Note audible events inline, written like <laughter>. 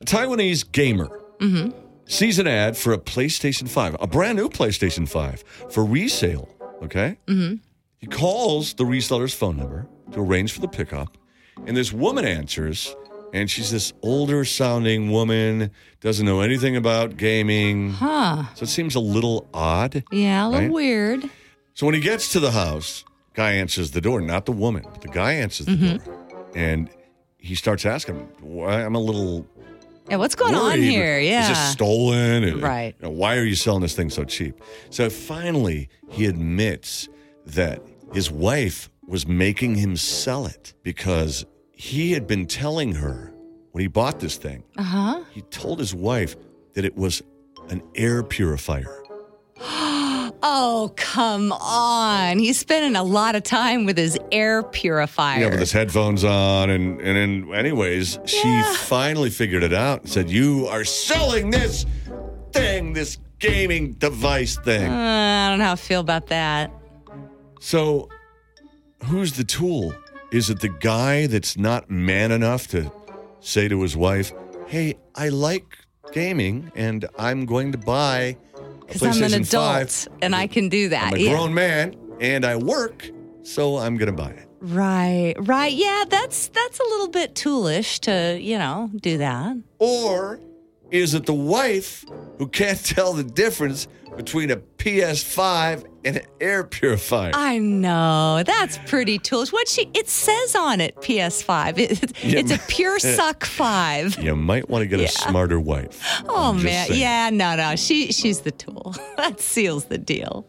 A Taiwanese gamer sees an ad for a PlayStation 5, a brand new PlayStation 5 for resale. Okay. Mm-hmm. He calls the reseller's phone number to arrange for the pickup, and this woman answers, and she's this older sounding woman, doesn't know anything about gaming. Huh. So it seems a little odd. Yeah, a little Right? weird. So when he gets to the house, guy answers the door, not the woman, but the guy answers the Mm-hmm. door. And he starts asking, why I'm a little Yeah, what's going on here? Yeah. Is this stolen? And, Right. you know, why are you selling this thing so cheap? So finally, he admits that his wife was making him sell it because he had been telling her when he bought this thing, uh huh. he told his wife that it was an air purifier. Oh, come on. He's spending a lot of time with his air purifier. Yeah, with his headphones on, and and then, anyways, she finally figured it out and said, "You are selling this thing, this gaming device thing." Uh, I don't know how I feel about that. So, who's the tool? Is it the guy that's not man enough to say to his wife, "Hey, I like gaming, and I'm going to buy Because I'm an adult 5. and I can do that. I'm a yeah. grown man, and I work, so I'm going to buy it." Right, right. Yeah, that's that's a little bit toolish to, you know, do that. Or is it the wife who can't <laughs> tell the difference between a PS5 and an air purifier? I know. That's pretty toolish. What she it says on it, PS5. It, Yeah. It's a pure <laughs> suck 5. you might want to get a smarter wife. Oh man. saying. Yeah, no, no. She she's the tool. <laughs> that seals the deal.